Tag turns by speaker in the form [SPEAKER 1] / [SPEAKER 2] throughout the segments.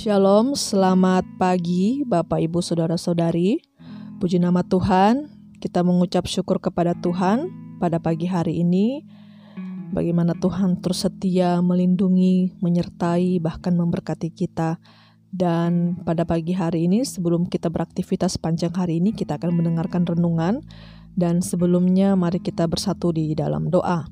[SPEAKER 1] Shalom, selamat pagi Bapak Ibu Saudara-saudari. Puji nama Tuhan, kita mengucap syukur kepada Tuhan pada pagi hari ini. Bagaimana Tuhan terus setia melindungi, menyertai, bahkan memberkati kita. Dan pada pagi hari ini sebelum kita beraktivitas panjang hari ini kita akan mendengarkan renungan dan sebelumnya mari kita bersatu di dalam doa.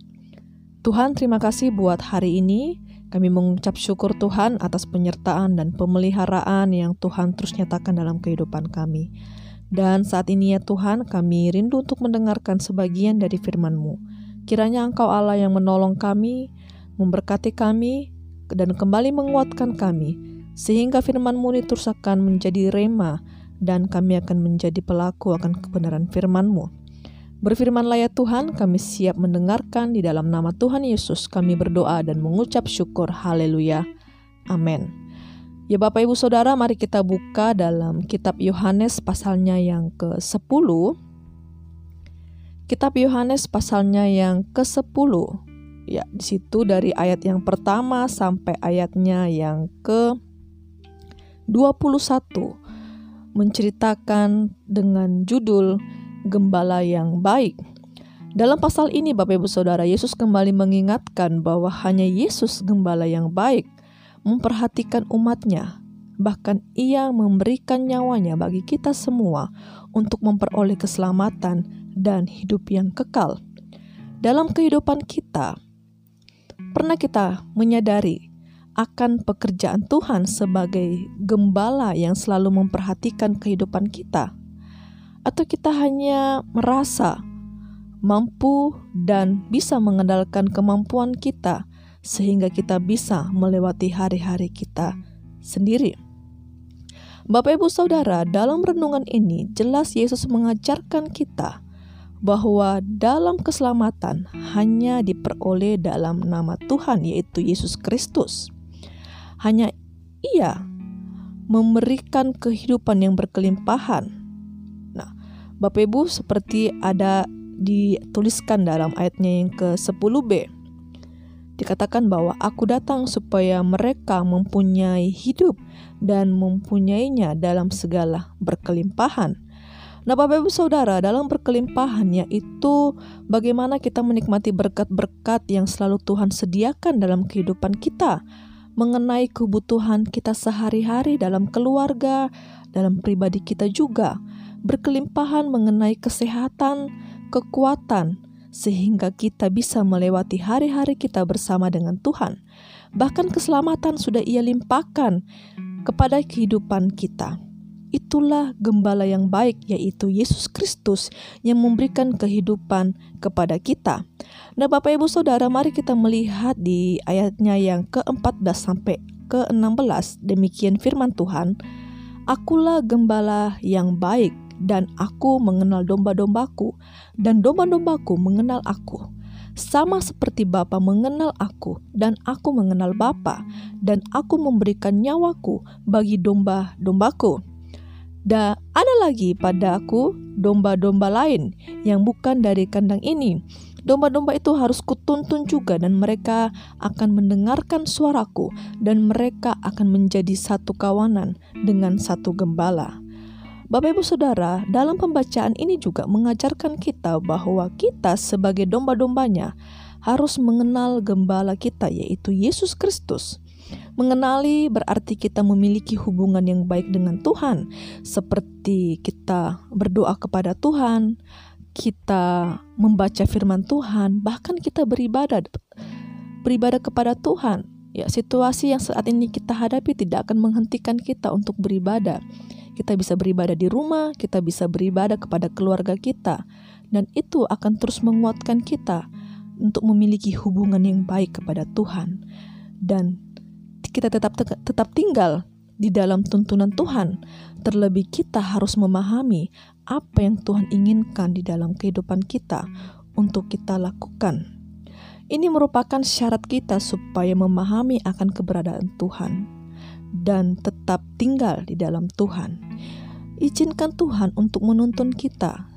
[SPEAKER 1] Tuhan terima kasih buat hari ini kami mengucap syukur Tuhan atas penyertaan dan pemeliharaan yang Tuhan terus nyatakan dalam kehidupan kami. Dan saat ini ya Tuhan, kami rindu untuk mendengarkan sebagian dari firman-Mu. Kiranya Engkau Allah yang menolong kami, memberkati kami, dan kembali menguatkan kami, sehingga firman-Mu ini terus akan menjadi rema, dan kami akan menjadi pelaku akan kebenaran firman-Mu. Berfirmanlah ya Tuhan, kami siap mendengarkan di dalam nama Tuhan Yesus. Kami berdoa dan mengucap syukur. Haleluya. Amin. Ya Bapak Ibu Saudara, mari kita buka dalam kitab Yohanes pasalnya yang ke-10. Kitab Yohanes pasalnya yang ke-10. Ya, di situ dari ayat yang pertama sampai ayatnya yang ke-21 menceritakan dengan judul gembala yang baik. Dalam pasal ini, Bapak Ibu Saudara, Yesus kembali mengingatkan bahwa hanya Yesus gembala yang baik, memperhatikan umatnya, bahkan ia memberikan nyawanya bagi kita semua untuk memperoleh keselamatan dan hidup yang kekal. Dalam kehidupan kita, pernah kita menyadari akan pekerjaan Tuhan sebagai gembala yang selalu memperhatikan kehidupan kita? Atau kita hanya merasa mampu dan bisa mengandalkan kemampuan kita sehingga kita bisa melewati hari-hari kita sendiri. Bapak Ibu Saudara, dalam renungan ini jelas Yesus mengajarkan kita bahwa dalam keselamatan hanya diperoleh dalam nama Tuhan yaitu Yesus Kristus. Hanya Ia memberikan kehidupan yang berkelimpahan Bapak Ibu seperti ada dituliskan dalam ayatnya yang ke-10b. Dikatakan bahwa aku datang supaya mereka mempunyai hidup dan mempunyainya dalam segala berkelimpahan. Nah Bapak Ibu Saudara dalam berkelimpahan yaitu bagaimana kita menikmati berkat-berkat yang selalu Tuhan sediakan dalam kehidupan kita mengenai kebutuhan kita sehari-hari dalam keluarga, dalam pribadi kita juga berkelimpahan mengenai kesehatan, kekuatan, sehingga kita bisa melewati hari-hari kita bersama dengan Tuhan. Bahkan keselamatan sudah Ia limpahkan kepada kehidupan kita. Itulah gembala yang baik, yaitu Yesus Kristus yang memberikan kehidupan kepada kita. Nah, Bapak Ibu Saudara, mari kita melihat di ayatnya yang ke-14 sampai ke-16. Demikian firman Tuhan, "Akulah gembala yang baik, dan aku mengenal domba-dombaku, dan domba-dombaku mengenal aku. Sama seperti Bapa mengenal aku, dan aku mengenal Bapa, dan aku memberikan nyawaku bagi domba-dombaku. Dan ada lagi pada aku domba-domba lain yang bukan dari kandang ini. Domba-domba itu harus kutuntun juga dan mereka akan mendengarkan suaraku dan mereka akan menjadi satu kawanan dengan satu gembala. Bapak Ibu Saudara, dalam pembacaan ini juga mengajarkan kita bahwa kita sebagai domba-dombanya harus mengenal gembala kita yaitu Yesus Kristus. Mengenali berarti kita memiliki hubungan yang baik dengan Tuhan, seperti kita berdoa kepada Tuhan, kita membaca firman Tuhan, bahkan kita beribadah beribadah kepada Tuhan. Ya, situasi yang saat ini kita hadapi tidak akan menghentikan kita untuk beribadah. Kita bisa beribadah di rumah, kita bisa beribadah kepada keluarga kita, dan itu akan terus menguatkan kita untuk memiliki hubungan yang baik kepada Tuhan. Dan kita tetap tetap tinggal di dalam tuntunan Tuhan. Terlebih kita harus memahami apa yang Tuhan inginkan di dalam kehidupan kita untuk kita lakukan. Ini merupakan syarat kita supaya memahami akan keberadaan Tuhan dan tetap tinggal di dalam Tuhan. Izinkan Tuhan untuk menuntun kita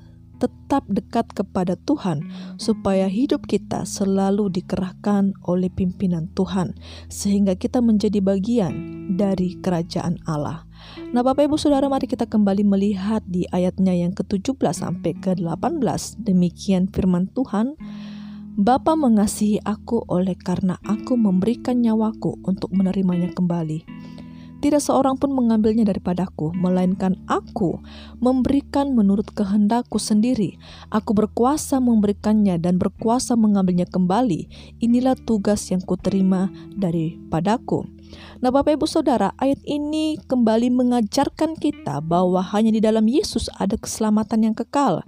[SPEAKER 1] tetap dekat kepada Tuhan, supaya hidup kita selalu dikerahkan oleh pimpinan Tuhan, sehingga kita menjadi bagian dari kerajaan Allah. Nah, Bapak Ibu Saudara, mari kita kembali melihat di ayatnya yang ke-17 sampai ke-18. Demikian firman Tuhan. Bapa mengasihi aku oleh karena aku memberikan nyawaku untuk menerimanya kembali. Tidak seorang pun mengambilnya daripadaku, melainkan aku memberikan menurut kehendakku sendiri. Aku berkuasa memberikannya dan berkuasa mengambilnya kembali. Inilah tugas yang kuterima daripadaku. Nah, Bapak Ibu Saudara, ayat ini kembali mengajarkan kita bahwa hanya di dalam Yesus ada keselamatan yang kekal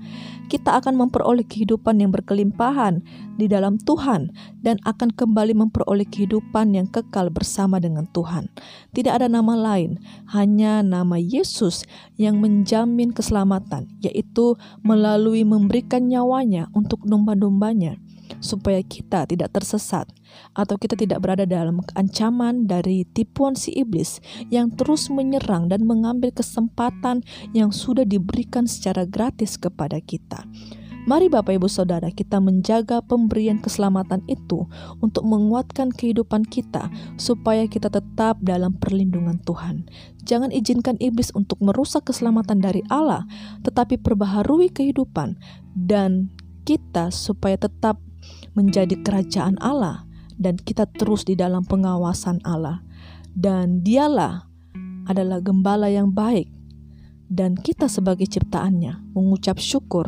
[SPEAKER 1] kita akan memperoleh kehidupan yang berkelimpahan di dalam Tuhan dan akan kembali memperoleh kehidupan yang kekal bersama dengan Tuhan. Tidak ada nama lain, hanya nama Yesus yang menjamin keselamatan, yaitu melalui memberikan nyawanya untuk domba-dombanya supaya kita tidak tersesat atau kita tidak berada dalam ancaman dari tipuan si iblis yang terus menyerang dan mengambil kesempatan yang sudah diberikan secara gratis kepada kita. Mari Bapak Ibu Saudara kita menjaga pemberian keselamatan itu untuk menguatkan kehidupan kita supaya kita tetap dalam perlindungan Tuhan. Jangan izinkan iblis untuk merusak keselamatan dari Allah, tetapi perbaharui kehidupan dan kita supaya tetap menjadi kerajaan Allah dan kita terus di dalam pengawasan Allah. Dan dialah adalah gembala yang baik dan kita sebagai ciptaannya mengucap syukur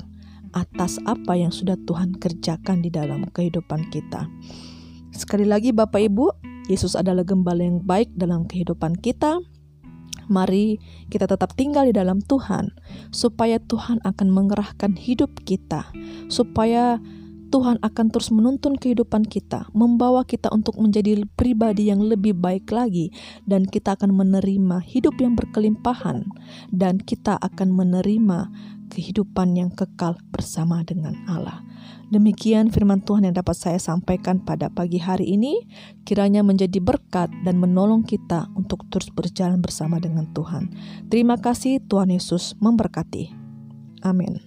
[SPEAKER 1] atas apa yang sudah Tuhan kerjakan di dalam kehidupan kita. Sekali lagi Bapak Ibu, Yesus adalah gembala yang baik dalam kehidupan kita. Mari kita tetap tinggal di dalam Tuhan, supaya Tuhan akan mengerahkan hidup kita, supaya Tuhan akan terus menuntun kehidupan kita, membawa kita untuk menjadi pribadi yang lebih baik lagi, dan kita akan menerima hidup yang berkelimpahan, dan kita akan menerima kehidupan yang kekal bersama dengan Allah. Demikian firman Tuhan yang dapat saya sampaikan pada pagi hari ini, kiranya menjadi berkat dan menolong kita untuk terus berjalan bersama dengan Tuhan. Terima kasih, Tuhan Yesus memberkati. Amin.